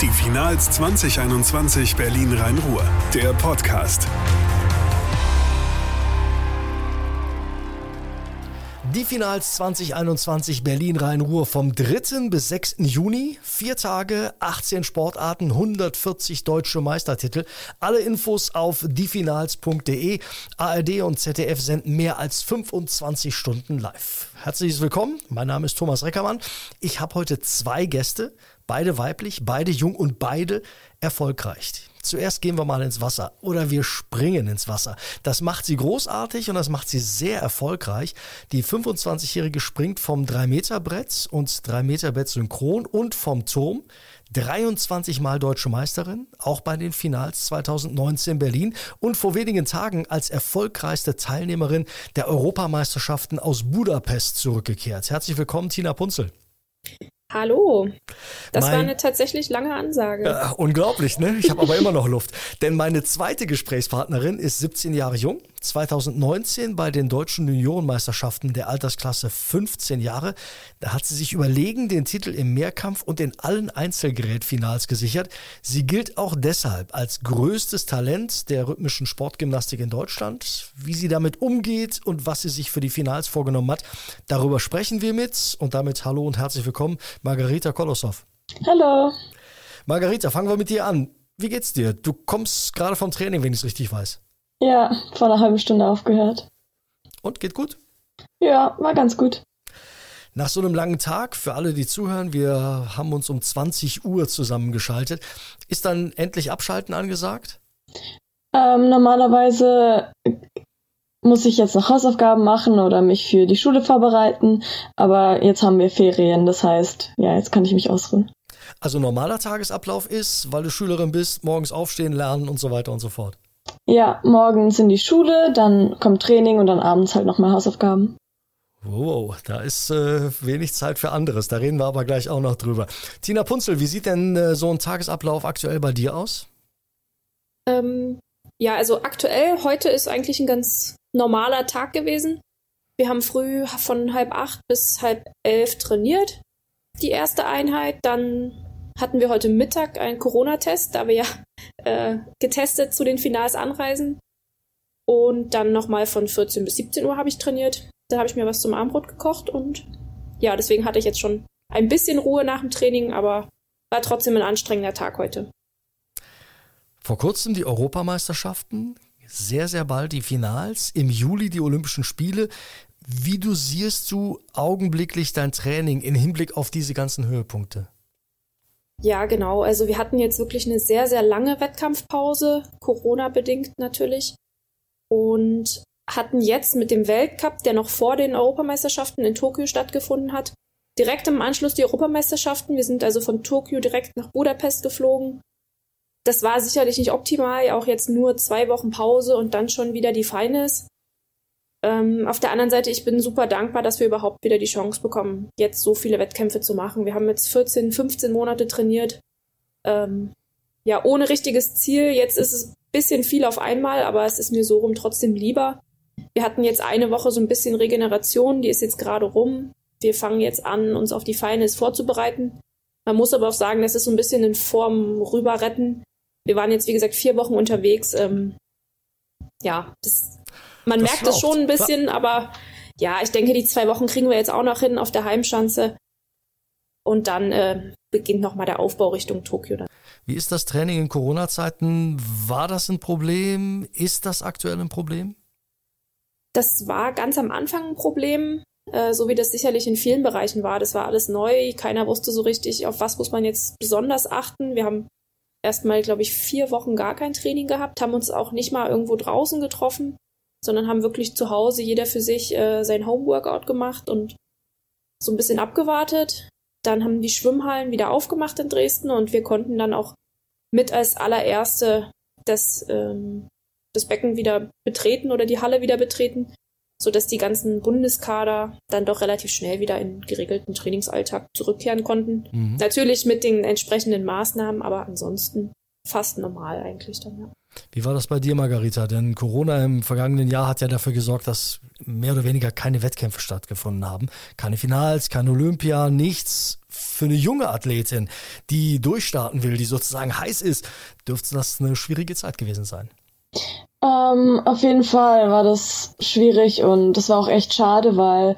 Die Finals 2021 Berlin-Rhein-Ruhr. Der Podcast. Die Finals 2021 Berlin-Rhein-Ruhr vom 3. bis 6. Juni. Vier Tage, 18 Sportarten, 140 deutsche Meistertitel. Alle Infos auf diefinals.de. ARD und ZDF senden mehr als 25 Stunden live. Herzliches Willkommen. Mein Name ist Thomas Reckermann. Ich habe heute zwei Gäste. Beide weiblich, beide jung und beide erfolgreich. Zuerst gehen wir mal ins Wasser oder wir springen ins Wasser. Das macht sie großartig und das macht sie sehr erfolgreich. Die 25-Jährige springt vom 3-Meter-Brett und 3-Meter-Brett synchron und vom Turm. 23 Mal deutsche Meisterin, auch bei den Finals 2019 in Berlin und vor wenigen Tagen als erfolgreichste Teilnehmerin der Europameisterschaften aus Budapest zurückgekehrt. Herzlich willkommen, Tina Punzel. Hallo. Das mein, war eine tatsächlich lange Ansage. Äh, unglaublich, ne? Ich habe aber immer noch Luft. Denn meine zweite Gesprächspartnerin ist 17 Jahre jung, 2019 bei den deutschen Juniorenmeisterschaften der Altersklasse 15 Jahre. Da hat sie sich überlegen den Titel im Mehrkampf und in allen Einzelgerätfinals gesichert. Sie gilt auch deshalb als größtes Talent der rhythmischen Sportgymnastik in Deutschland. Wie sie damit umgeht und was sie sich für die Finals vorgenommen hat, darüber sprechen wir mit. Und damit hallo und herzlich willkommen, Margarita Kolossow. Hallo. Margarita, fangen wir mit dir an. Wie geht's dir? Du kommst gerade vom Training, wenn ich es richtig weiß. Ja, vor einer halben Stunde aufgehört. Und geht gut? Ja, war ganz gut. Nach so einem langen Tag, für alle, die zuhören, wir haben uns um 20 Uhr zusammengeschaltet. Ist dann endlich Abschalten angesagt? Ähm, normalerweise muss ich jetzt noch Hausaufgaben machen oder mich für die Schule vorbereiten, aber jetzt haben wir Ferien, das heißt, ja, jetzt kann ich mich ausruhen. Also normaler Tagesablauf ist, weil du Schülerin bist, morgens aufstehen, lernen und so weiter und so fort. Ja, morgens in die Schule, dann kommt Training und dann abends halt nochmal Hausaufgaben. Wow, da ist äh, wenig Zeit für anderes. Da reden wir aber gleich auch noch drüber. Tina Punzel, wie sieht denn äh, so ein Tagesablauf aktuell bei dir aus? Ähm, ja, also aktuell, heute ist eigentlich ein ganz normaler Tag gewesen. Wir haben früh von halb acht bis halb elf trainiert, die erste Einheit. Dann hatten wir heute Mittag einen Corona-Test, da wir ja äh, getestet zu den Finals anreisen. Und dann nochmal von 14 bis 17 Uhr habe ich trainiert. Da habe ich mir was zum Armbrot gekocht und ja, deswegen hatte ich jetzt schon ein bisschen Ruhe nach dem Training, aber war trotzdem ein anstrengender Tag heute. Vor kurzem die Europameisterschaften, sehr, sehr bald die Finals, im Juli die Olympischen Spiele. Wie dosierst du augenblicklich dein Training im Hinblick auf diese ganzen Höhepunkte? Ja, genau. Also wir hatten jetzt wirklich eine sehr, sehr lange Wettkampfpause, Corona-bedingt natürlich. Und hatten jetzt mit dem Weltcup, der noch vor den Europameisterschaften in Tokio stattgefunden hat, direkt im Anschluss die Europameisterschaften. Wir sind also von Tokio direkt nach Budapest geflogen. Das war sicherlich nicht optimal, auch jetzt nur zwei Wochen Pause und dann schon wieder die Finals. Ähm, auf der anderen Seite, ich bin super dankbar, dass wir überhaupt wieder die Chance bekommen, jetzt so viele Wettkämpfe zu machen. Wir haben jetzt 14, 15 Monate trainiert. Ähm, ja, ohne richtiges Ziel. Jetzt ist es ein bisschen viel auf einmal, aber es ist mir so rum trotzdem lieber. Wir hatten jetzt eine Woche so ein bisschen Regeneration, die ist jetzt gerade rum. Wir fangen jetzt an, uns auf die Finals vorzubereiten. Man muss aber auch sagen, das ist so ein bisschen in Form rüber retten. Wir waren jetzt, wie gesagt, vier Wochen unterwegs. Ähm, ja, das man das merkt es schon ein bisschen, ja. aber ja, ich denke, die zwei Wochen kriegen wir jetzt auch noch hin auf der Heimschanze. Und dann äh, beginnt nochmal der Aufbau Richtung Tokio. Dann. Wie ist das Training in Corona-Zeiten? War das ein Problem? Ist das aktuell ein Problem? Das war ganz am Anfang ein Problem, äh, so wie das sicherlich in vielen Bereichen war. Das war alles neu. Keiner wusste so richtig, auf was muss man jetzt besonders achten. Wir haben erstmal, glaube ich, vier Wochen gar kein Training gehabt, haben uns auch nicht mal irgendwo draußen getroffen sondern haben wirklich zu Hause jeder für sich äh, sein Homeworkout gemacht und so ein bisschen abgewartet. Dann haben die Schwimmhallen wieder aufgemacht in Dresden und wir konnten dann auch mit als allererste das, ähm, das Becken wieder betreten oder die Halle wieder betreten, sodass die ganzen Bundeskader dann doch relativ schnell wieder in geregelten Trainingsalltag zurückkehren konnten. Mhm. Natürlich mit den entsprechenden Maßnahmen, aber ansonsten fast normal eigentlich dann, ja. Wie war das bei dir, Margarita? Denn Corona im vergangenen Jahr hat ja dafür gesorgt, dass mehr oder weniger keine Wettkämpfe stattgefunden haben. Keine Finals, kein Olympia, nichts. Für eine junge Athletin, die durchstarten will, die sozusagen heiß ist, dürfte das eine schwierige Zeit gewesen sein. Ähm, auf jeden Fall war das schwierig und das war auch echt schade, weil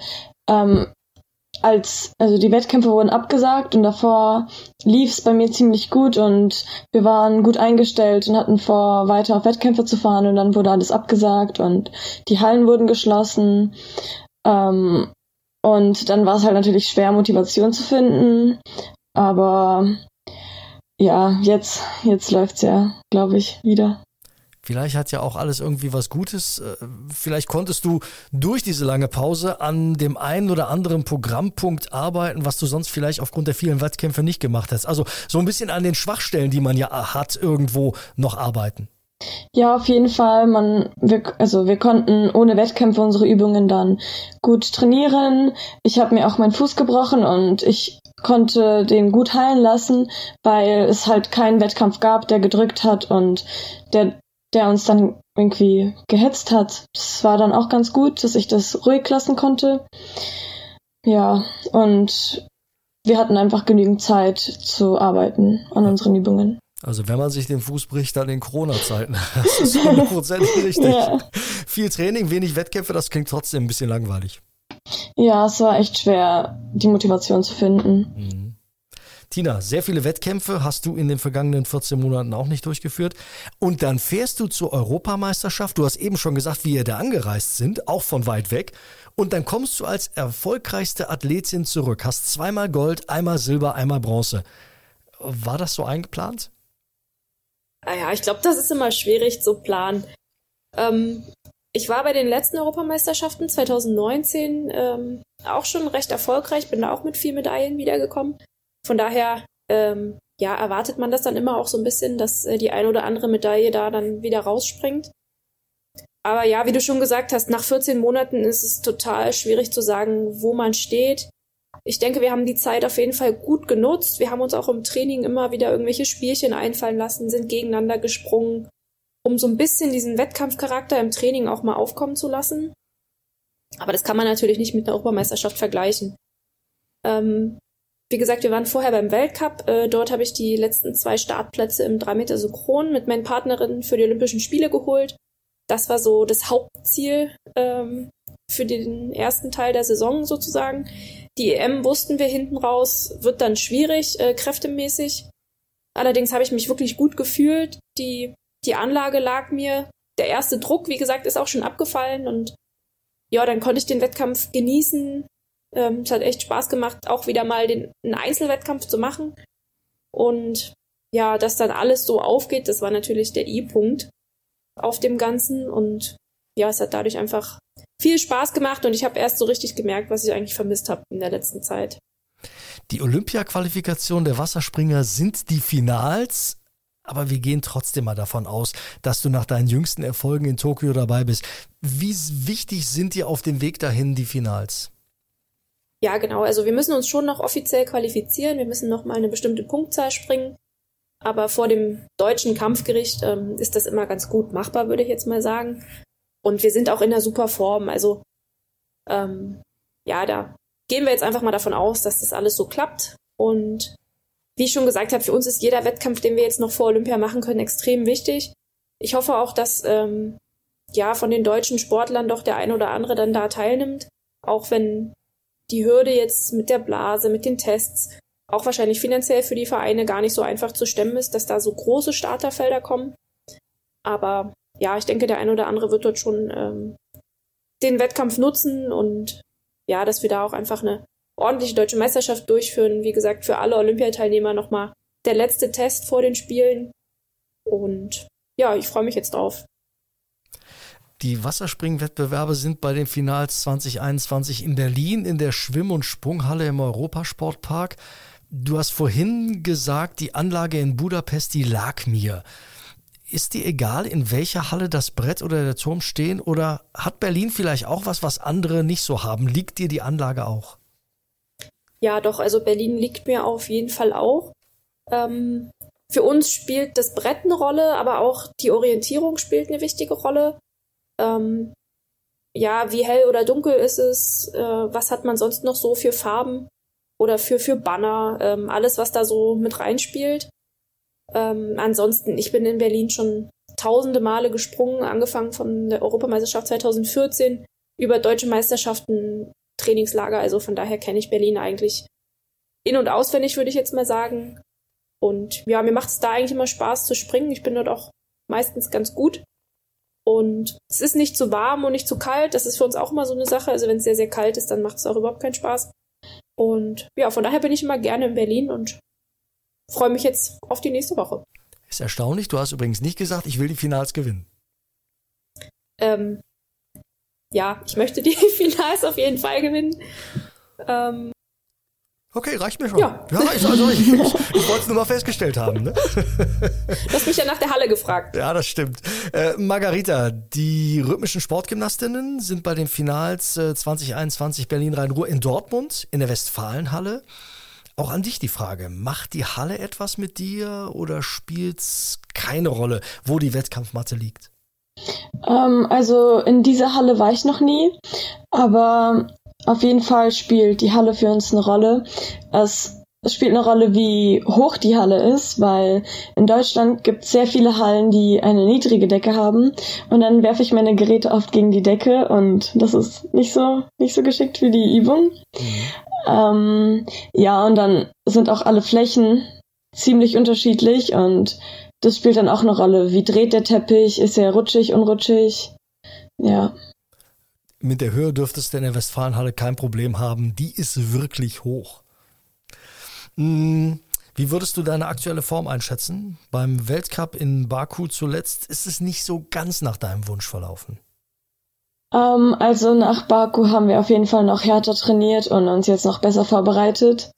ähm, als, also die Wettkämpfe wurden abgesagt und davor lief es bei mir ziemlich gut und wir waren gut eingestellt und hatten vor, weiter auf Wettkämpfe zu fahren und dann wurde alles abgesagt und die Hallen wurden geschlossen. Ähm, und dann war es halt natürlich schwer, Motivation zu finden. Aber ja, jetzt, jetzt läuft's ja, glaube ich, wieder. Vielleicht hat ja auch alles irgendwie was Gutes. Äh, vielleicht konntest du durch diese lange Pause an dem einen oder anderen Programmpunkt arbeiten, was du sonst vielleicht aufgrund der vielen Wettkämpfe nicht gemacht hast. Also so ein bisschen an den Schwachstellen, die man ja hat, irgendwo noch arbeiten. Ja, auf jeden Fall. Man, wir, also wir konnten ohne Wettkämpfe unsere Übungen dann gut trainieren. Ich habe mir auch meinen Fuß gebrochen und ich konnte den gut heilen lassen, weil es halt keinen Wettkampf gab, der gedrückt hat und der der uns dann irgendwie gehetzt hat. Das war dann auch ganz gut, dass ich das ruhig lassen konnte. Ja, und wir hatten einfach genügend Zeit zu arbeiten an unseren Übungen. Also wenn man sich den Fuß bricht, dann in Corona-Zeiten. Das ist 100% richtig. Ja. Viel Training, wenig Wettkämpfe, das klingt trotzdem ein bisschen langweilig. Ja, es war echt schwer, die Motivation zu finden. Mhm. Tina, sehr viele Wettkämpfe hast du in den vergangenen 14 Monaten auch nicht durchgeführt. Und dann fährst du zur Europameisterschaft. Du hast eben schon gesagt, wie ihr da angereist sind, auch von weit weg. Und dann kommst du als erfolgreichste Athletin zurück. Hast zweimal Gold, einmal Silber, einmal Bronze. War das so eingeplant? Ah ich glaube, das ist immer schwierig zu planen. Ähm, ich war bei den letzten Europameisterschaften 2019 ähm, auch schon recht erfolgreich, bin da auch mit vier Medaillen wiedergekommen. Von daher, ähm, ja, erwartet man das dann immer auch so ein bisschen, dass äh, die eine oder andere Medaille da dann wieder rausspringt. Aber ja, wie du schon gesagt hast, nach 14 Monaten ist es total schwierig zu sagen, wo man steht. Ich denke, wir haben die Zeit auf jeden Fall gut genutzt. Wir haben uns auch im Training immer wieder irgendwelche Spielchen einfallen lassen, sind gegeneinander gesprungen, um so ein bisschen diesen Wettkampfcharakter im Training auch mal aufkommen zu lassen. Aber das kann man natürlich nicht mit einer Europameisterschaft vergleichen. Ähm, wie gesagt, wir waren vorher beim Weltcup. Äh, dort habe ich die letzten zwei Startplätze im 3 Meter Synchron mit meinen Partnerinnen für die Olympischen Spiele geholt. Das war so das Hauptziel ähm, für den ersten Teil der Saison sozusagen. Die EM wussten wir hinten raus, wird dann schwierig, äh, kräftemäßig. Allerdings habe ich mich wirklich gut gefühlt. Die, die Anlage lag mir. Der erste Druck, wie gesagt, ist auch schon abgefallen und ja, dann konnte ich den Wettkampf genießen, ähm, es hat echt Spaß gemacht, auch wieder mal den, einen Einzelwettkampf zu machen. Und ja, dass dann alles so aufgeht, das war natürlich der I-Punkt auf dem Ganzen. Und ja, es hat dadurch einfach viel Spaß gemacht und ich habe erst so richtig gemerkt, was ich eigentlich vermisst habe in der letzten Zeit. Die Olympia-Qualifikation der Wasserspringer sind die Finals. Aber wir gehen trotzdem mal davon aus, dass du nach deinen jüngsten Erfolgen in Tokio dabei bist. Wie wichtig sind dir auf dem Weg dahin die Finals? Ja, genau. Also wir müssen uns schon noch offiziell qualifizieren. Wir müssen noch mal eine bestimmte Punktzahl springen. Aber vor dem deutschen Kampfgericht ähm, ist das immer ganz gut machbar, würde ich jetzt mal sagen. Und wir sind auch in der super Form. Also ähm, ja, da gehen wir jetzt einfach mal davon aus, dass das alles so klappt. Und wie ich schon gesagt habe, für uns ist jeder Wettkampf, den wir jetzt noch vor Olympia machen können, extrem wichtig. Ich hoffe auch, dass ähm, ja von den deutschen Sportlern doch der ein oder andere dann da teilnimmt, auch wenn die Hürde jetzt mit der Blase, mit den Tests, auch wahrscheinlich finanziell für die Vereine gar nicht so einfach zu stemmen ist, dass da so große Starterfelder kommen. Aber ja, ich denke, der ein oder andere wird dort schon ähm, den Wettkampf nutzen und ja, dass wir da auch einfach eine ordentliche deutsche Meisterschaft durchführen. Wie gesagt, für alle Olympiateilnehmer nochmal der letzte Test vor den Spielen. Und ja, ich freue mich jetzt drauf. Die Wasserspringwettbewerbe sind bei den Finals 2021 in Berlin in der Schwimm- und Sprunghalle im Europasportpark. Du hast vorhin gesagt, die Anlage in Budapest, die lag mir. Ist dir egal, in welcher Halle das Brett oder der Turm stehen? Oder hat Berlin vielleicht auch was, was andere nicht so haben? Liegt dir die Anlage auch? Ja, doch, also Berlin liegt mir auf jeden Fall auch. Ähm, für uns spielt das Brett eine Rolle, aber auch die Orientierung spielt eine wichtige Rolle. Ähm, ja, wie hell oder dunkel ist es? Äh, was hat man sonst noch so für Farben oder für, für Banner? Ähm, alles, was da so mit reinspielt. Ähm, ansonsten, ich bin in Berlin schon tausende Male gesprungen, angefangen von der Europameisterschaft 2014 über deutsche Meisterschaften, Trainingslager. Also von daher kenne ich Berlin eigentlich in- und auswendig, würde ich jetzt mal sagen. Und ja, mir macht es da eigentlich immer Spaß zu springen. Ich bin dort auch meistens ganz gut. Und es ist nicht zu warm und nicht zu kalt. Das ist für uns auch immer so eine Sache. Also wenn es sehr, sehr kalt ist, dann macht es auch überhaupt keinen Spaß. Und ja, von daher bin ich immer gerne in Berlin und freue mich jetzt auf die nächste Woche. Ist erstaunlich. Du hast übrigens nicht gesagt, ich will die Finals gewinnen. Ähm, ja, ich möchte die Finals auf jeden Fall gewinnen. Ähm, Okay, reicht mir schon. Ja. ja ich, also ich, ich, ich wollte es nur mal festgestellt haben. Ne? Du hast mich ja nach der Halle gefragt. Ja, das stimmt. Äh, Margarita, die rhythmischen Sportgymnastinnen sind bei den Finals äh, 2021 Berlin-Rhein-Ruhr in Dortmund in der Westfalenhalle. Auch an dich die Frage, macht die Halle etwas mit dir oder spielt es keine Rolle, wo die Wettkampfmatte liegt? Ähm, also in dieser Halle war ich noch nie, aber auf jeden Fall spielt die Halle für uns eine Rolle. Es, es spielt eine Rolle, wie hoch die Halle ist, weil in Deutschland gibt es sehr viele Hallen, die eine niedrige Decke haben. Und dann werfe ich meine Geräte oft gegen die Decke und das ist nicht so, nicht so geschickt für die Übung. Ähm, ja, und dann sind auch alle Flächen ziemlich unterschiedlich und das spielt dann auch eine Rolle. Wie dreht der Teppich? Ist er rutschig, unrutschig? Ja. Mit der Höhe dürftest du in der Westfalenhalle kein Problem haben. Die ist wirklich hoch. Hm, Wie würdest du deine aktuelle Form einschätzen? Beim Weltcup in Baku zuletzt ist es nicht so ganz nach deinem Wunsch verlaufen. Ähm, also nach Baku haben wir auf jeden Fall noch härter trainiert und uns jetzt noch besser vorbereitet.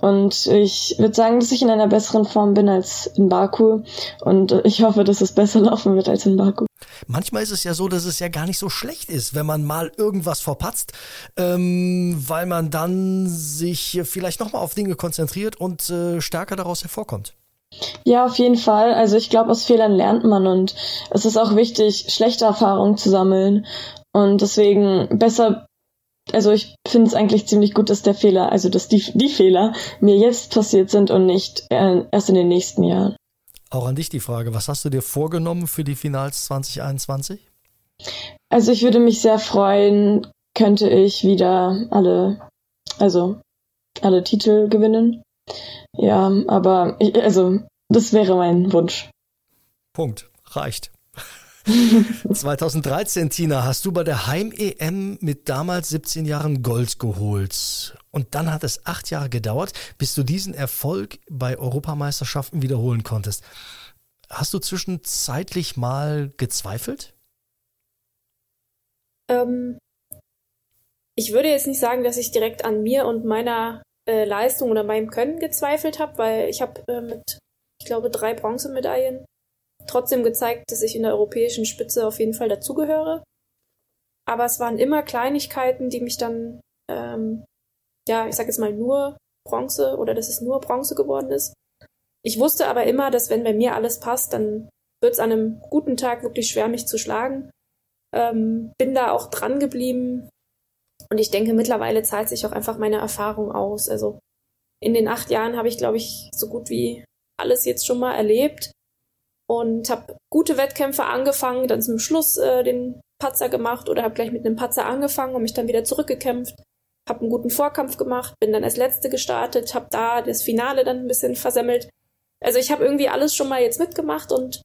Und ich würde sagen, dass ich in einer besseren Form bin als in Baku. Und ich hoffe, dass es besser laufen wird als in Baku. Manchmal ist es ja so, dass es ja gar nicht so schlecht ist, wenn man mal irgendwas verpatzt, ähm, weil man dann sich vielleicht nochmal auf Dinge konzentriert und äh, stärker daraus hervorkommt. Ja, auf jeden Fall. Also ich glaube, aus Fehlern lernt man und es ist auch wichtig, schlechte Erfahrungen zu sammeln. Und deswegen besser, also ich finde es eigentlich ziemlich gut, dass der Fehler, also dass die, die Fehler mir jetzt passiert sind und nicht äh, erst in den nächsten Jahren. Auch an dich die Frage, was hast du dir vorgenommen für die Finals 2021? Also ich würde mich sehr freuen, könnte ich wieder alle, also alle Titel gewinnen. Ja, aber ich, also das wäre mein Wunsch. Punkt. Reicht. 2013, Tina, hast du bei der Heim-EM mit damals 17 Jahren Gold geholt. Und dann hat es acht Jahre gedauert, bis du diesen Erfolg bei Europameisterschaften wiederholen konntest. Hast du zwischenzeitlich mal gezweifelt? Ähm, ich würde jetzt nicht sagen, dass ich direkt an mir und meiner äh, Leistung oder meinem Können gezweifelt habe, weil ich habe äh, mit, ich glaube, drei Bronzemedaillen trotzdem gezeigt, dass ich in der europäischen Spitze auf jeden Fall dazugehöre. Aber es waren immer Kleinigkeiten, die mich dann, ähm, ja, ich sag jetzt mal nur Bronze oder dass es nur Bronze geworden ist. Ich wusste aber immer, dass wenn bei mir alles passt, dann wird es an einem guten Tag wirklich schwer, mich zu schlagen. Ähm, bin da auch dran geblieben. Und ich denke, mittlerweile zahlt sich auch einfach meine Erfahrung aus. Also in den acht Jahren habe ich, glaube ich, so gut wie alles jetzt schon mal erlebt und habe gute Wettkämpfe angefangen, dann zum Schluss äh, den Patzer gemacht oder habe gleich mit einem Patzer angefangen und mich dann wieder zurückgekämpft, habe einen guten Vorkampf gemacht, bin dann als letzte gestartet, habe da das Finale dann ein bisschen versemmelt. Also ich habe irgendwie alles schon mal jetzt mitgemacht und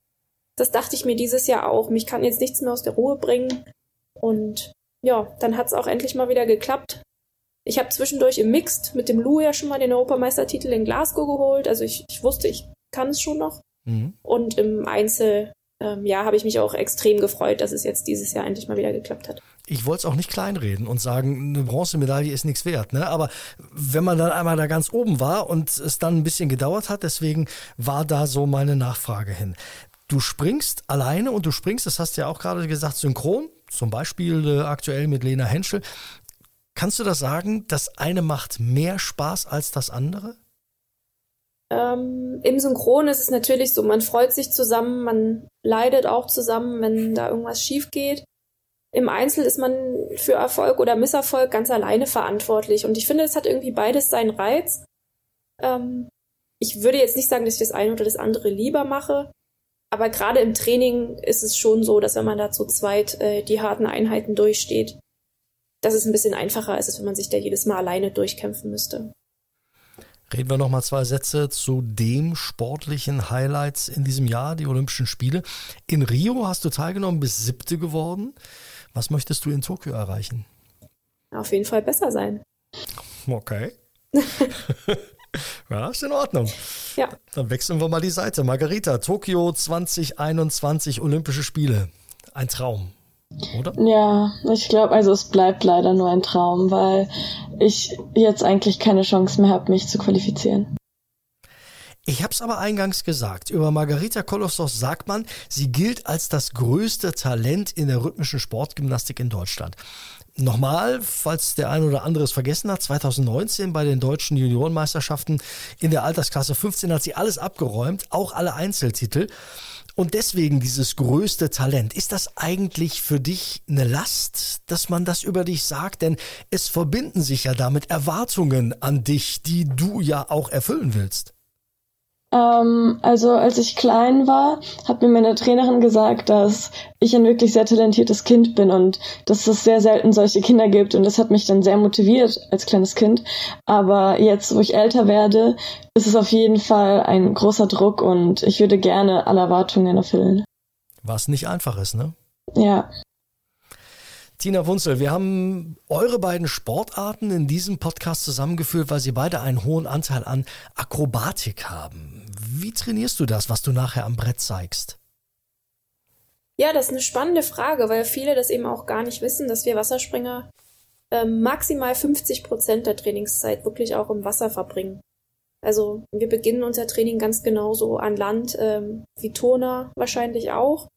das dachte ich mir dieses Jahr auch. Mich kann jetzt nichts mehr aus der Ruhe bringen und ja, dann hat es auch endlich mal wieder geklappt. Ich habe zwischendurch im Mixed mit dem Lou ja schon mal den Europameistertitel in Glasgow geholt. Also ich, ich wusste, ich kann es schon noch. Mhm. Und im Einzel, ähm, ja, habe ich mich auch extrem gefreut, dass es jetzt dieses Jahr endlich mal wieder geklappt hat. Ich wollte es auch nicht kleinreden und sagen, eine Bronzemedaille ist nichts wert. Ne? Aber wenn man dann einmal da ganz oben war und es dann ein bisschen gedauert hat, deswegen war da so meine Nachfrage hin. Du springst alleine und du springst, das hast du ja auch gerade gesagt, synchron, zum Beispiel äh, aktuell mit Lena Henschel. Kannst du das sagen, das eine macht mehr Spaß als das andere? Ähm, Im Synchron ist es natürlich so, man freut sich zusammen, man leidet auch zusammen, wenn da irgendwas schief geht. Im Einzel ist man für Erfolg oder Misserfolg ganz alleine verantwortlich. Und ich finde, es hat irgendwie beides seinen Reiz. Ähm, ich würde jetzt nicht sagen, dass ich das eine oder das andere lieber mache. Aber gerade im Training ist es schon so, dass wenn man da zu zweit äh, die harten Einheiten durchsteht, dass es ein bisschen einfacher ist, als wenn man sich da jedes Mal alleine durchkämpfen müsste. Reden wir noch mal zwei Sätze zu dem sportlichen Highlights in diesem Jahr, die Olympischen Spiele. In Rio hast du teilgenommen, bis siebte geworden. Was möchtest du in Tokio erreichen? Auf jeden Fall besser sein. Okay. ja, ist in Ordnung. Ja. Dann wechseln wir mal die Seite. Margarita, Tokio 2021 Olympische Spiele. Ein Traum oder? Ja, ich glaube, also es bleibt leider nur ein Traum, weil ich jetzt eigentlich keine Chance mehr habe, mich zu qualifizieren. Ich habe es aber eingangs gesagt. Über Margarita Kolossos sagt man, sie gilt als das größte Talent in der rhythmischen Sportgymnastik in Deutschland. Nochmal, falls der ein oder andere es vergessen hat, 2019 bei den deutschen Juniorenmeisterschaften in der Altersklasse 15 hat sie alles abgeräumt, auch alle Einzeltitel. Und deswegen dieses größte Talent. Ist das eigentlich für dich eine Last, dass man das über dich sagt? Denn es verbinden sich ja damit Erwartungen an dich, die du ja auch erfüllen willst. Ähm, also als ich klein war, hat mir meine Trainerin gesagt, dass ich ein wirklich sehr talentiertes Kind bin und dass es sehr selten solche Kinder gibt und das hat mich dann sehr motiviert als kleines Kind. Aber jetzt, wo ich älter werde, ist es auf jeden Fall ein großer Druck und ich würde gerne alle Erwartungen erfüllen. Was nicht einfach ist, ne? Ja. Tina Wunzel, wir haben eure beiden Sportarten in diesem Podcast zusammengeführt, weil sie beide einen hohen Anteil an Akrobatik haben. Wie trainierst du das, was du nachher am Brett zeigst? Ja, das ist eine spannende Frage, weil viele das eben auch gar nicht wissen, dass wir Wasserspringer äh, maximal 50 Prozent der Trainingszeit wirklich auch im Wasser verbringen. Also wir beginnen unser Training ganz genauso an Land ähm, wie Turner wahrscheinlich auch.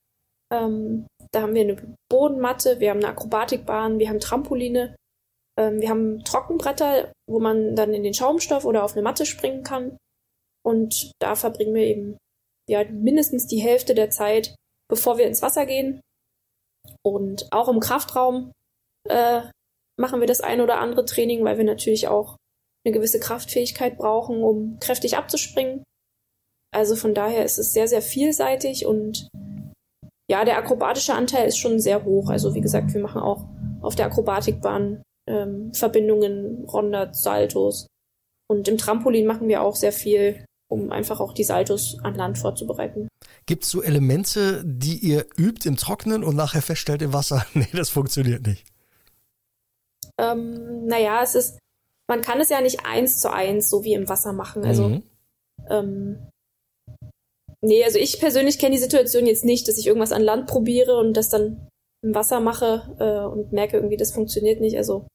Ähm, da haben wir eine Bodenmatte, wir haben eine Akrobatikbahn, wir haben Trampoline, ähm, wir haben Trockenbretter, wo man dann in den Schaumstoff oder auf eine Matte springen kann. Und da verbringen wir eben ja mindestens die Hälfte der Zeit, bevor wir ins Wasser gehen. Und auch im Kraftraum äh, machen wir das ein oder andere Training, weil wir natürlich auch eine gewisse Kraftfähigkeit brauchen, um kräftig abzuspringen. Also von daher ist es sehr, sehr vielseitig und ja, der akrobatische Anteil ist schon sehr hoch. Also wie gesagt, wir machen auch auf der Akrobatikbahn ähm, Verbindungen, Ronda, Saltos. Und im Trampolin machen wir auch sehr viel, um einfach auch die Saltos an Land vorzubereiten. Gibt es so Elemente, die ihr übt im Trockenen und nachher feststellt im Wasser, nee, das funktioniert nicht? Ähm, naja, es ist, man kann es ja nicht eins zu eins so wie im Wasser machen. Also mhm. ähm, Nee, also ich persönlich kenne die Situation jetzt nicht, dass ich irgendwas an Land probiere und das dann im Wasser mache äh, und merke irgendwie, das funktioniert nicht. Also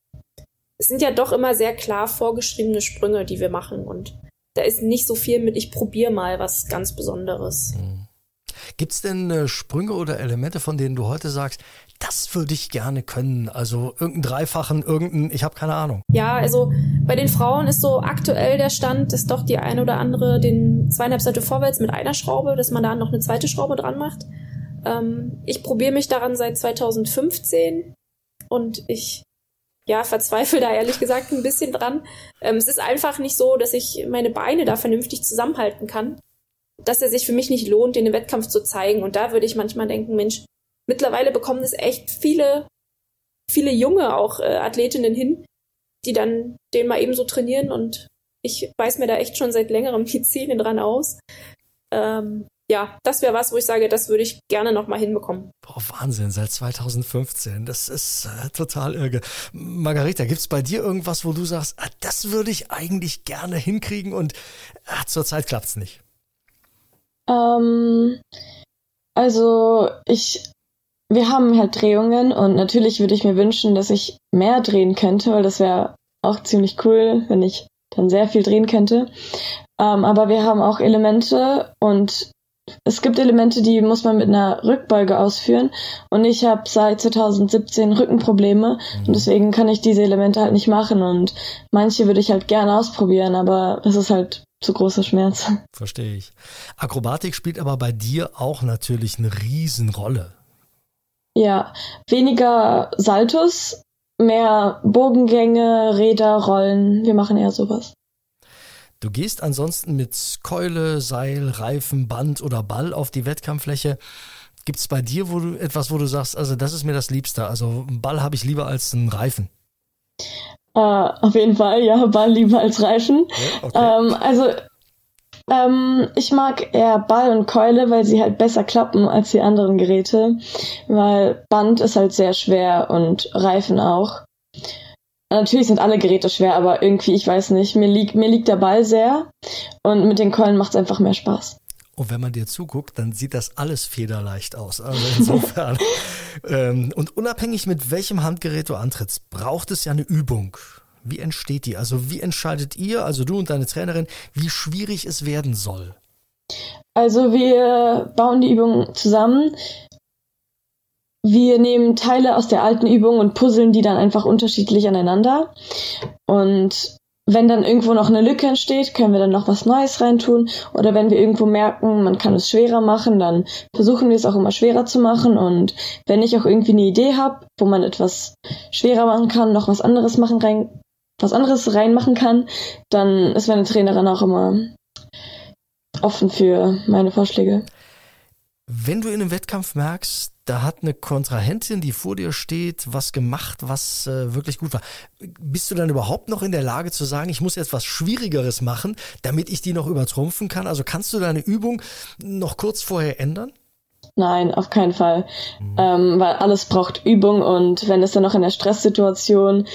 es sind ja doch immer sehr klar vorgeschriebene Sprünge, die wir machen und da ist nicht so viel mit, ich probiere mal was ganz Besonderes. Mhm. Gibt es denn äh, Sprünge oder Elemente, von denen du heute sagst, das würde ich gerne können? Also irgendeinen Dreifachen, irgendeinen, ich habe keine Ahnung. Ja, also bei den Frauen ist so aktuell der Stand, dass doch die eine oder andere den zweieinhalb Seite vorwärts mit einer Schraube, dass man da noch eine zweite Schraube dran macht. Ähm, ich probiere mich daran seit 2015 und ich ja, verzweifle da ehrlich gesagt ein bisschen dran. Ähm, es ist einfach nicht so, dass ich meine Beine da vernünftig zusammenhalten kann dass er sich für mich nicht lohnt, den im Wettkampf zu zeigen. Und da würde ich manchmal denken, Mensch, mittlerweile bekommen es echt viele, viele junge auch äh, Athletinnen hin, die dann den mal eben so trainieren und ich weiß mir da echt schon seit längerem die Zähne dran aus. Ähm, ja, das wäre was, wo ich sage, das würde ich gerne nochmal hinbekommen. Boah, Wahnsinn, seit 2015. Das ist äh, total irre. Margarita, gibt's bei dir irgendwas, wo du sagst, ah, das würde ich eigentlich gerne hinkriegen und ah, zurzeit klappt's nicht? Ähm, also ich, wir haben halt Drehungen und natürlich würde ich mir wünschen, dass ich mehr drehen könnte, weil das wäre auch ziemlich cool, wenn ich dann sehr viel drehen könnte. Ähm, aber wir haben auch Elemente und es gibt Elemente, die muss man mit einer Rückbeuge ausführen und ich habe seit 2017 Rückenprobleme mhm. und deswegen kann ich diese Elemente halt nicht machen und manche würde ich halt gerne ausprobieren, aber es ist halt zu großer Schmerz. Verstehe ich. Akrobatik spielt aber bei dir auch natürlich eine Riesenrolle. Ja, weniger Saltus, mehr Bogengänge, Räder, Rollen. Wir machen eher sowas. Du gehst ansonsten mit Keule, Seil, Reifen, Band oder Ball auf die Wettkampffläche. Gibt es bei dir wo du, etwas, wo du sagst, also das ist mir das Liebste? Also einen Ball habe ich lieber als einen Reifen. Äh, auf jeden Fall, ja, Ball lieber als Reifen. Ja, okay. ähm, also ähm, ich mag eher Ball und Keule, weil sie halt besser klappen als die anderen Geräte. Weil Band ist halt sehr schwer und Reifen auch. Natürlich sind alle Geräte schwer, aber irgendwie, ich weiß nicht, mir liegt, mir liegt der Ball sehr und mit den Keulen macht es einfach mehr Spaß. Und wenn man dir zuguckt, dann sieht das alles federleicht aus. Also insofern. ähm, und unabhängig mit welchem Handgerät du antrittst, braucht es ja eine Übung. Wie entsteht die? Also wie entscheidet ihr, also du und deine Trainerin, wie schwierig es werden soll? Also wir bauen die Übung zusammen. Wir nehmen Teile aus der alten Übung und puzzeln die dann einfach unterschiedlich aneinander. Und wenn dann irgendwo noch eine Lücke entsteht, können wir dann noch was Neues reintun. Oder wenn wir irgendwo merken, man kann es schwerer machen, dann versuchen wir es auch immer schwerer zu machen. Und wenn ich auch irgendwie eine Idee habe, wo man etwas schwerer machen kann, noch was anderes machen rein, was anderes reinmachen kann, dann ist meine Trainerin auch immer offen für meine Vorschläge. Wenn du in einem Wettkampf merkst, da hat eine Kontrahentin, die vor dir steht, was gemacht, was äh, wirklich gut war. Bist du dann überhaupt noch in der Lage zu sagen, ich muss jetzt was Schwierigeres machen, damit ich die noch übertrumpfen kann? Also kannst du deine Übung noch kurz vorher ändern? Nein, auf keinen Fall. Mhm. Ähm, weil alles braucht Übung und wenn es dann noch in der Stresssituation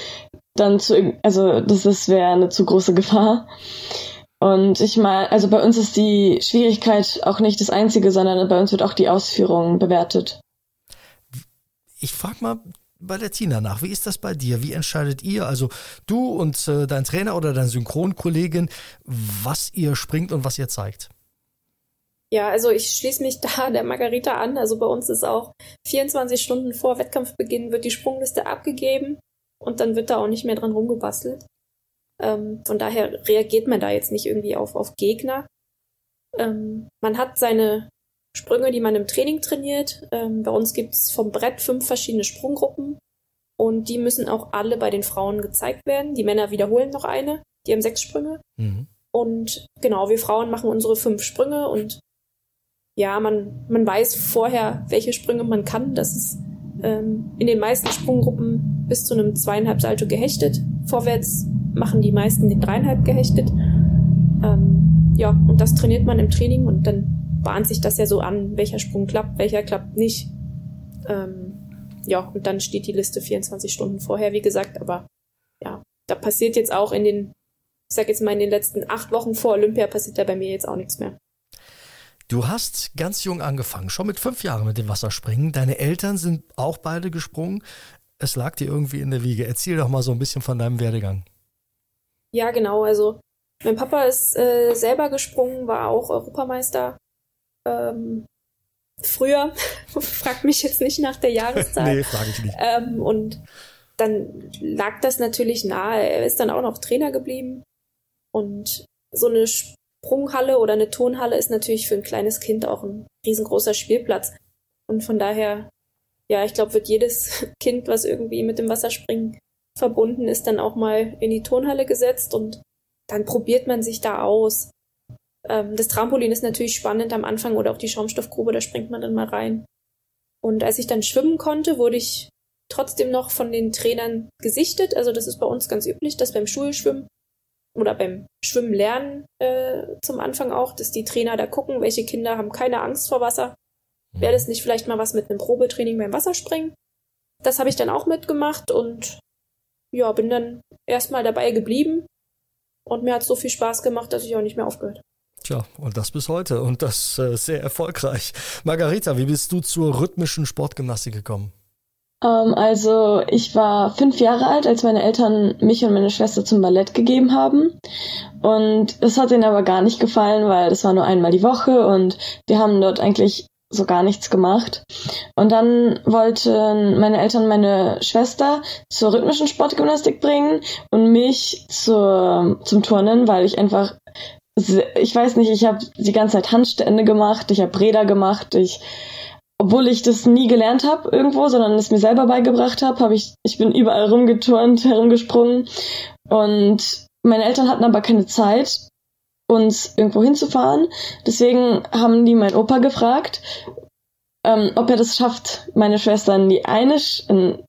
dann zu, also das wäre eine zu große Gefahr. Und ich meine, also bei uns ist die Schwierigkeit auch nicht das einzige, sondern bei uns wird auch die Ausführung bewertet. Ich frage mal bei der Tina nach, wie ist das bei dir? Wie entscheidet ihr, also du und äh, dein Trainer oder dein Synchronkollegin, was ihr springt und was ihr zeigt? Ja, also ich schließe mich da der Margarita an. Also bei uns ist auch 24 Stunden vor Wettkampfbeginn wird die Sprungliste abgegeben und dann wird da auch nicht mehr dran rumgebastelt. Ähm, von daher reagiert man da jetzt nicht irgendwie auf, auf Gegner. Ähm, man hat seine Sprünge, die man im Training trainiert. Ähm, bei uns gibt's vom Brett fünf verschiedene Sprunggruppen und die müssen auch alle bei den Frauen gezeigt werden. Die Männer wiederholen noch eine, die haben sechs Sprünge. Mhm. Und genau, wir Frauen machen unsere fünf Sprünge und ja, man, man weiß vorher, welche Sprünge man kann. Das ist ähm, in den meisten Sprunggruppen bis zu einem zweieinhalb Salto gehechtet. Vorwärts machen die meisten den dreieinhalb gehechtet. Ähm, ja, und das trainiert man im Training und dann bahnt sich das ja so an, welcher Sprung klappt, welcher klappt nicht. Ähm, ja, und dann steht die Liste 24 Stunden vorher, wie gesagt, aber ja, da passiert jetzt auch in den, ich sag jetzt mal in den letzten acht Wochen vor Olympia passiert da bei mir jetzt auch nichts mehr. Du hast ganz jung angefangen, schon mit fünf Jahren mit dem Wasserspringen. Deine Eltern sind auch beide gesprungen. Es lag dir irgendwie in der Wiege. Erzähl doch mal so ein bisschen von deinem Werdegang. Ja, genau. Also mein Papa ist äh, selber gesprungen, war auch Europameister. Ähm, früher, frag mich jetzt nicht nach der Jahreszeit. nee, frage ich nicht. Ähm, und dann lag das natürlich nahe. Er ist dann auch noch Trainer geblieben. Und so eine Sprunghalle oder eine Tonhalle ist natürlich für ein kleines Kind auch ein riesengroßer Spielplatz. Und von daher, ja, ich glaube, wird jedes Kind, was irgendwie mit dem Wasserspringen verbunden ist, dann auch mal in die Turnhalle gesetzt und dann probiert man sich da aus. Ähm, das Trampolin ist natürlich spannend am Anfang oder auch die Schaumstoffgrube, da springt man dann mal rein. Und als ich dann schwimmen konnte, wurde ich trotzdem noch von den Trainern gesichtet. Also das ist bei uns ganz üblich, dass beim Schulschwimmen oder beim Schwimmen lernen äh, zum Anfang auch, dass die Trainer da gucken, welche Kinder haben keine Angst vor Wasser. Wäre das nicht vielleicht mal was mit einem Probetraining beim Wasserspringen? Das habe ich dann auch mitgemacht und ja, bin dann erstmal dabei geblieben und mir hat so viel Spaß gemacht, dass ich auch nicht mehr aufgehört. Tja, und das bis heute und das äh, sehr erfolgreich. Margarita, wie bist du zur rhythmischen Sportgymnastik gekommen? Ähm, also ich war fünf Jahre alt, als meine Eltern mich und meine Schwester zum Ballett gegeben haben. Und es hat ihnen aber gar nicht gefallen, weil das war nur einmal die Woche und wir haben dort eigentlich so gar nichts gemacht. Und dann wollten meine Eltern meine Schwester zur rhythmischen Sportgymnastik bringen und mich zur, zum Turnen, weil ich einfach ich weiß nicht, ich habe die ganze Zeit Handstände gemacht, ich habe Räder gemacht, ich obwohl ich das nie gelernt habe irgendwo, sondern es mir selber beigebracht habe, habe ich ich bin überall rumgeturnt, herumgesprungen und meine Eltern hatten aber keine Zeit uns irgendwo hinzufahren. Deswegen haben die meinen Opa gefragt, ähm, ob er das schafft, meine Schwester in die eine, in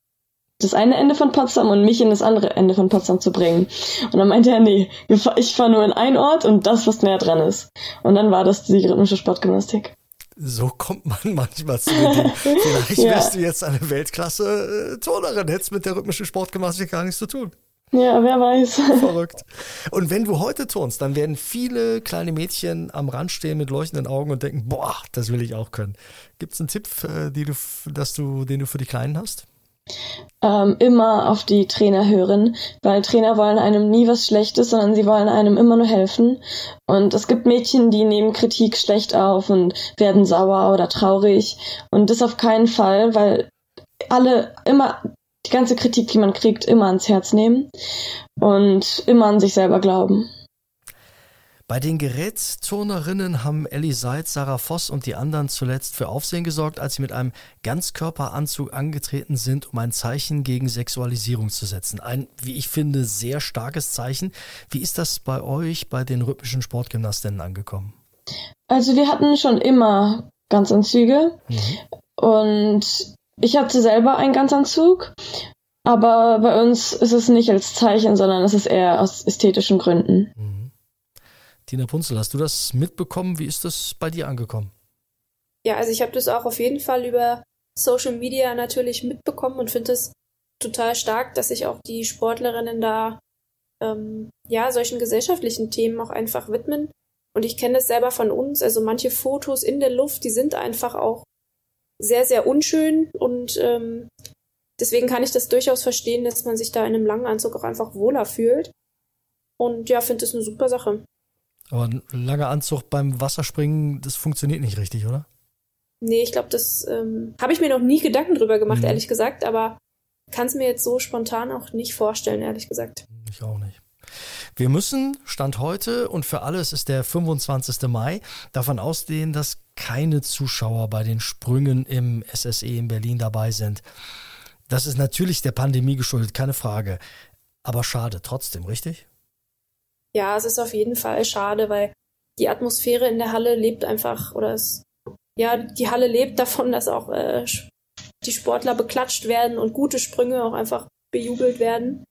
das eine Ende von Potsdam und mich in das andere Ende von Potsdam zu bringen. Und dann meinte er, nee, ich fahre nur in einen Ort und das, was näher dran ist. Und dann war das die rhythmische Sportgymnastik. So kommt man manchmal zu den Vielleicht ja. wärst du jetzt eine Weltklasse-Turnerin, hättest mit der rhythmischen Sportgymnastik gar nichts zu tun. Ja, wer weiß. Verrückt. Und wenn du heute turnst, dann werden viele kleine Mädchen am Rand stehen mit leuchtenden Augen und denken, boah, das will ich auch können. Gibt es einen Tipp, äh, die du, dass du, den du für die Kleinen hast? Ähm, immer auf die Trainer hören, weil Trainer wollen einem nie was Schlechtes, sondern sie wollen einem immer nur helfen. Und es gibt Mädchen, die nehmen Kritik schlecht auf und werden sauer oder traurig. Und das auf keinen Fall, weil alle immer die ganze Kritik, die man kriegt, immer ans Herz nehmen und immer an sich selber glauben. Bei den Gerätsturnerinnen haben Ellie Seitz, Sarah Voss und die anderen zuletzt für Aufsehen gesorgt, als sie mit einem Ganzkörperanzug angetreten sind, um ein Zeichen gegen Sexualisierung zu setzen. Ein, wie ich finde, sehr starkes Zeichen. Wie ist das bei euch, bei den rhythmischen Sportgymnastinnen angekommen? Also wir hatten schon immer Ganzanzüge mhm. und ich hatte selber einen Ganzanzug, aber bei uns ist es nicht als Zeichen, sondern es ist eher aus ästhetischen Gründen. Mhm. Tina Punzel, hast du das mitbekommen? Wie ist das bei dir angekommen? Ja, also ich habe das auch auf jeden Fall über Social Media natürlich mitbekommen und finde es total stark, dass sich auch die Sportlerinnen da ähm, ja solchen gesellschaftlichen Themen auch einfach widmen. Und ich kenne es selber von uns, also manche Fotos in der Luft, die sind einfach auch sehr, sehr unschön und ähm, deswegen kann ich das durchaus verstehen, dass man sich da in einem langen Anzug auch einfach wohler fühlt. Und ja, finde es eine super Sache. Aber ein langer Anzug beim Wasserspringen, das funktioniert nicht richtig, oder? Nee, ich glaube, das ähm, habe ich mir noch nie Gedanken drüber gemacht, mhm. ehrlich gesagt, aber kann es mir jetzt so spontan auch nicht vorstellen, ehrlich gesagt. Ich auch nicht. Wir müssen, Stand heute und für alles ist der 25. Mai, davon ausgehen, dass keine Zuschauer bei den Sprüngen im SSE in Berlin dabei sind. Das ist natürlich der Pandemie geschuldet, keine Frage. Aber schade trotzdem, richtig? Ja, es ist auf jeden Fall schade, weil die Atmosphäre in der Halle lebt einfach, oder es, ja, die Halle lebt davon, dass auch äh, die Sportler beklatscht werden und gute Sprünge auch einfach bejubelt werden.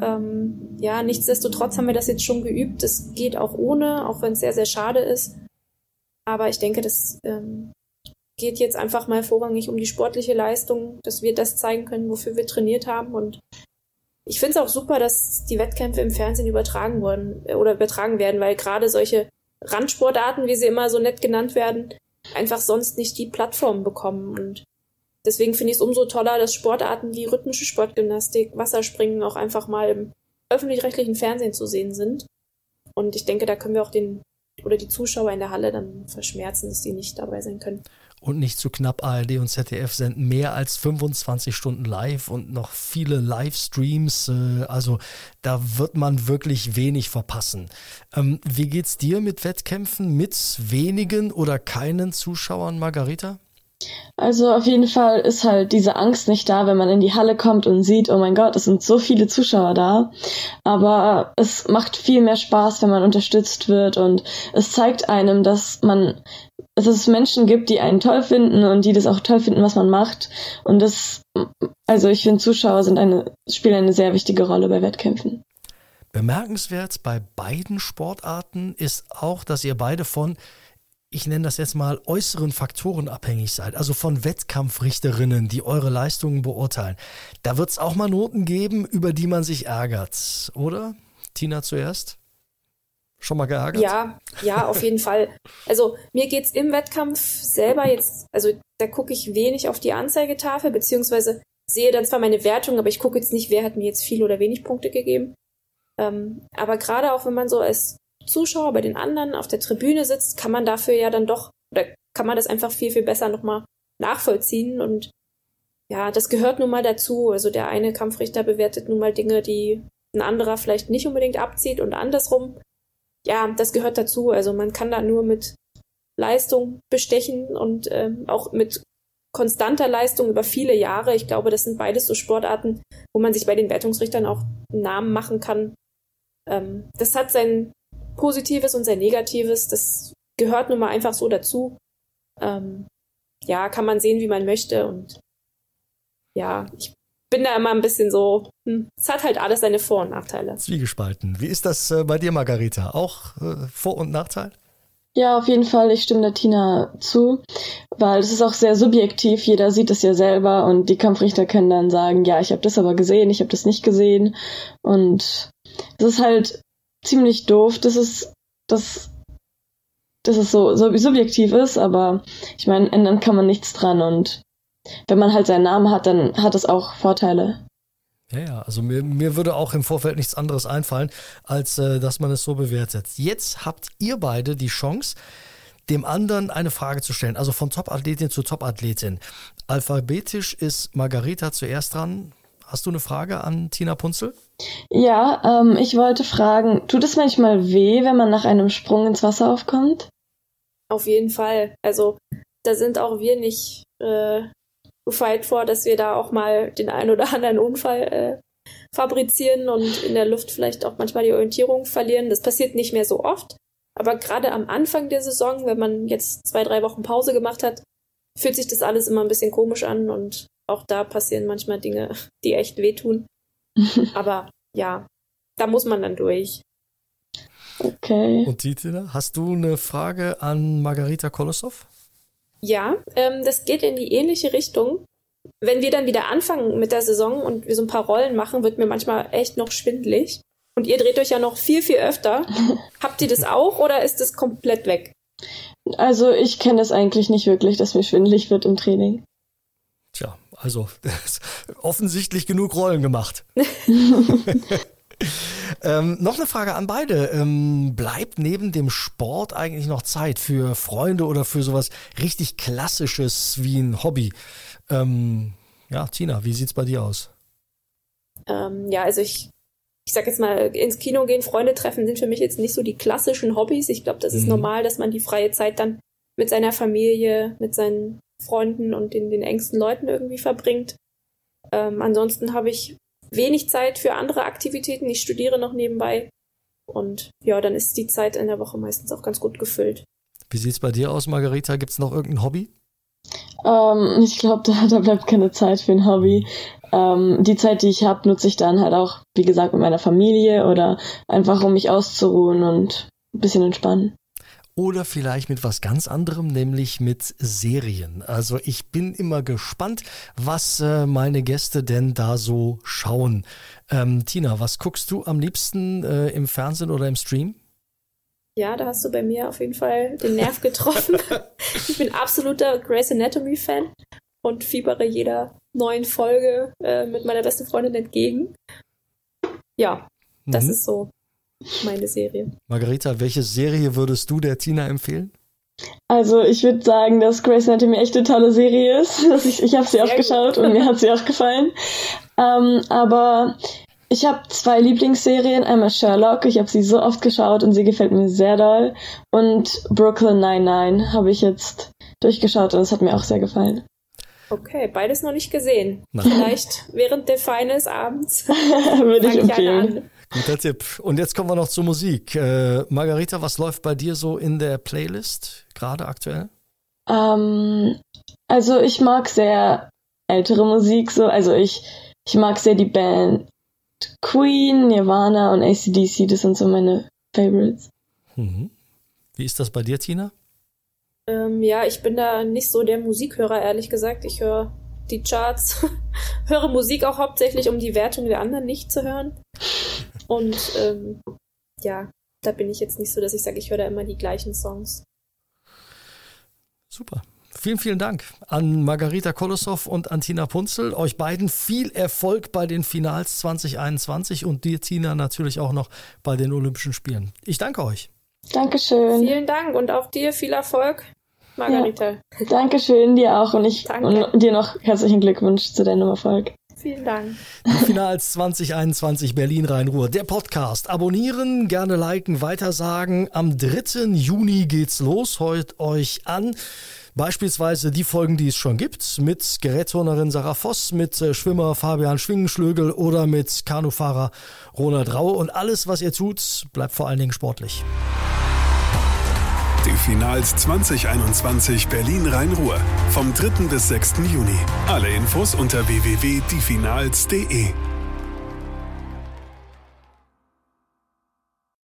Ähm, ja, nichtsdestotrotz haben wir das jetzt schon geübt. Es geht auch ohne, auch wenn es sehr, sehr schade ist. Aber ich denke, das ähm, geht jetzt einfach mal vorrangig um die sportliche Leistung, dass wir das zeigen können, wofür wir trainiert haben. Und ich finde es auch super, dass die Wettkämpfe im Fernsehen übertragen wurden äh, oder übertragen werden, weil gerade solche Randsportarten, wie sie immer so nett genannt werden, einfach sonst nicht die Plattform bekommen. Und deswegen finde ich es umso toller, dass Sportarten wie rhythmische Sportgymnastik, Wasserspringen auch einfach mal im öffentlich-rechtlichen Fernsehen zu sehen sind. Und ich denke, da können wir auch den oder die Zuschauer in der Halle dann verschmerzen, dass die nicht dabei sein können. Und nicht zu knapp ARD und ZDF senden mehr als 25 Stunden live und noch viele Livestreams. Äh, also da wird man wirklich wenig verpassen. Ähm, wie geht's dir mit Wettkämpfen mit wenigen oder keinen Zuschauern, Margarita? Also auf jeden Fall ist halt diese Angst nicht da, wenn man in die Halle kommt und sieht, oh mein Gott, es sind so viele Zuschauer da. Aber es macht viel mehr Spaß, wenn man unterstützt wird und es zeigt einem, dass man, dass es Menschen gibt, die einen toll finden und die das auch toll finden, was man macht. Und das, also ich finde, Zuschauer sind eine, spielen eine sehr wichtige Rolle bei Wettkämpfen. Bemerkenswert bei beiden Sportarten ist auch, dass ihr beide von ich nenne das jetzt mal, äußeren Faktoren abhängig seid, also von Wettkampfrichterinnen, die eure Leistungen beurteilen. Da wird es auch mal Noten geben, über die man sich ärgert, oder? Tina zuerst? Schon mal geärgert? Ja, ja, auf jeden Fall. Also mir geht es im Wettkampf selber jetzt, also da gucke ich wenig auf die Anzeigetafel, beziehungsweise sehe dann zwar meine Wertung, aber ich gucke jetzt nicht, wer hat mir jetzt viel oder wenig Punkte gegeben. Ähm, aber gerade auch wenn man so als Zuschauer bei den anderen auf der Tribüne sitzt, kann man dafür ja dann doch, oder kann man das einfach viel, viel besser nochmal nachvollziehen und ja, das gehört nun mal dazu. Also der eine Kampfrichter bewertet nun mal Dinge, die ein anderer vielleicht nicht unbedingt abzieht und andersrum. Ja, das gehört dazu. Also man kann da nur mit Leistung bestechen und ähm, auch mit konstanter Leistung über viele Jahre. Ich glaube, das sind beides so Sportarten, wo man sich bei den Wertungsrichtern auch einen Namen machen kann. Ähm, das hat sein Positives und sein Negatives. Das gehört nun mal einfach so dazu. Ähm, ja, kann man sehen, wie man möchte. Und ja, ich bin da immer ein bisschen so, hm, es hat halt alles seine Vor- und Nachteile. Zwiegespalten. Wie ist das äh, bei dir, Margarita? Auch äh, Vor- und Nachteil? Ja, auf jeden Fall. Ich stimme der Tina zu, weil es ist auch sehr subjektiv. Jeder sieht es ja selber und die Kampfrichter können dann sagen, ja, ich habe das aber gesehen, ich habe das nicht gesehen. Und es ist halt ziemlich doof, dass es, dass, dass es so, so subjektiv ist, aber ich meine, ändern kann man nichts dran und wenn man halt seinen Namen hat, dann hat es auch Vorteile. Ja, ja, also mir, mir würde auch im Vorfeld nichts anderes einfallen, als äh, dass man es so bewertet. Jetzt habt ihr beide die Chance, dem anderen eine Frage zu stellen. Also von Top-Athletin zu Top-Athletin. Alphabetisch ist Margarita zuerst dran. Hast du eine Frage an Tina Punzel? Ja, ähm, ich wollte fragen, tut es manchmal weh, wenn man nach einem Sprung ins Wasser aufkommt? Auf jeden Fall. Also da sind auch wir nicht äh, gefeit vor, dass wir da auch mal den einen oder anderen Unfall äh, fabrizieren und in der Luft vielleicht auch manchmal die Orientierung verlieren. Das passiert nicht mehr so oft. Aber gerade am Anfang der Saison, wenn man jetzt zwei, drei Wochen Pause gemacht hat, fühlt sich das alles immer ein bisschen komisch an und auch da passieren manchmal Dinge, die echt wehtun. Aber ja, da muss man dann durch. Okay. Und Titina, hast du eine Frage an Margarita Kolosov? Ja, ähm, das geht in die ähnliche Richtung. Wenn wir dann wieder anfangen mit der Saison und wir so ein paar Rollen machen, wird mir manchmal echt noch schwindlig. Und ihr dreht euch ja noch viel, viel öfter. Habt ihr das auch oder ist das komplett weg? Also ich kenne es eigentlich nicht wirklich, dass mir schwindelig wird im Training. Tja, also offensichtlich genug Rollen gemacht. ähm, noch eine Frage an beide. Ähm, bleibt neben dem Sport eigentlich noch Zeit für Freunde oder für sowas richtig Klassisches wie ein Hobby? Ähm, ja, Tina, wie sieht's bei dir aus? Ähm, ja, also ich, ich sag jetzt mal, ins Kino gehen, Freunde treffen sind für mich jetzt nicht so die klassischen Hobbys. Ich glaube, das ist mhm. normal, dass man die freie Zeit dann mit seiner Familie, mit seinen Freunden und den, den engsten Leuten irgendwie verbringt. Ähm, ansonsten habe ich wenig Zeit für andere Aktivitäten. Ich studiere noch nebenbei. Und ja, dann ist die Zeit in der Woche meistens auch ganz gut gefüllt. Wie sieht es bei dir aus, Margarita? Gibt es noch irgendein Hobby? Ähm, ich glaube, da, da, bleibt keine Zeit für ein Hobby. Ähm, die Zeit, die ich habe, nutze ich dann halt auch, wie gesagt, mit meiner Familie oder einfach, um mich auszuruhen und ein bisschen entspannen oder vielleicht mit was ganz anderem, nämlich mit Serien. Also ich bin immer gespannt, was äh, meine Gäste denn da so schauen. Ähm, Tina, was guckst du am liebsten äh, im Fernsehen oder im Stream? Ja, da hast du bei mir auf jeden Fall den Nerv getroffen. ich bin absoluter Grey's Anatomy Fan und fiebere jeder neuen Folge äh, mit meiner besten Freundin entgegen. Ja, das mhm. ist so meine Serie. Margarita, welche Serie würdest du der Tina empfehlen? Also ich würde sagen, dass Grace Anatomy echt eine tolle Serie ist. Ich, ich habe sie auch geschaut und mir hat sie auch gefallen. Ähm, aber ich habe zwei Lieblingsserien. Einmal Sherlock, ich habe sie so oft geschaut und sie gefällt mir sehr doll. Und Brooklyn 99 habe ich jetzt durchgeschaut und es hat mir auch sehr gefallen. Okay, beides noch nicht gesehen. Nein. Vielleicht während der Feines abends. Würde ich empfehlen. Guter Tipp. Und jetzt kommen wir noch zur Musik. Äh, Margarita, was läuft bei dir so in der Playlist gerade aktuell? Ähm, also ich mag sehr ältere Musik so. Also ich, ich mag sehr die Band Queen, Nirvana und ACDC. Das sind so meine Favorites. Mhm. Wie ist das bei dir, Tina? Ähm, ja, ich bin da nicht so der Musikhörer, ehrlich gesagt. Ich höre die Charts, höre Musik auch hauptsächlich, um die Wertung der anderen nicht zu hören. Und ähm, ja, da bin ich jetzt nicht so, dass ich sage, ich höre da immer die gleichen Songs. Super. Vielen, vielen Dank an Margarita Kolosov und an Tina Punzel. Euch beiden viel Erfolg bei den Finals 2021 und dir, Tina, natürlich auch noch bei den Olympischen Spielen. Ich danke euch. Dankeschön. Vielen Dank und auch dir viel Erfolg, Margarita. Ja, Dankeschön, dir auch und ich und dir noch herzlichen Glückwunsch zu deinem Erfolg. Vielen Dank. Die Finals 2021 Berlin-Rhein-Ruhr. Der Podcast. Abonnieren, gerne liken, weitersagen. Am 3. Juni geht's los. Heut euch an. Beispielsweise die Folgen, die es schon gibt, mit Gerätturnerin Sarah Voss, mit äh, Schwimmer Fabian Schwingenschlögel oder mit Kanufahrer Ronald Raue. Und alles, was ihr tut, bleibt vor allen Dingen sportlich. Die Finals 2021 Berlin-Rhein-Ruhr. Vom 3. bis 6. Juni. Alle Infos unter www.diefinals.de.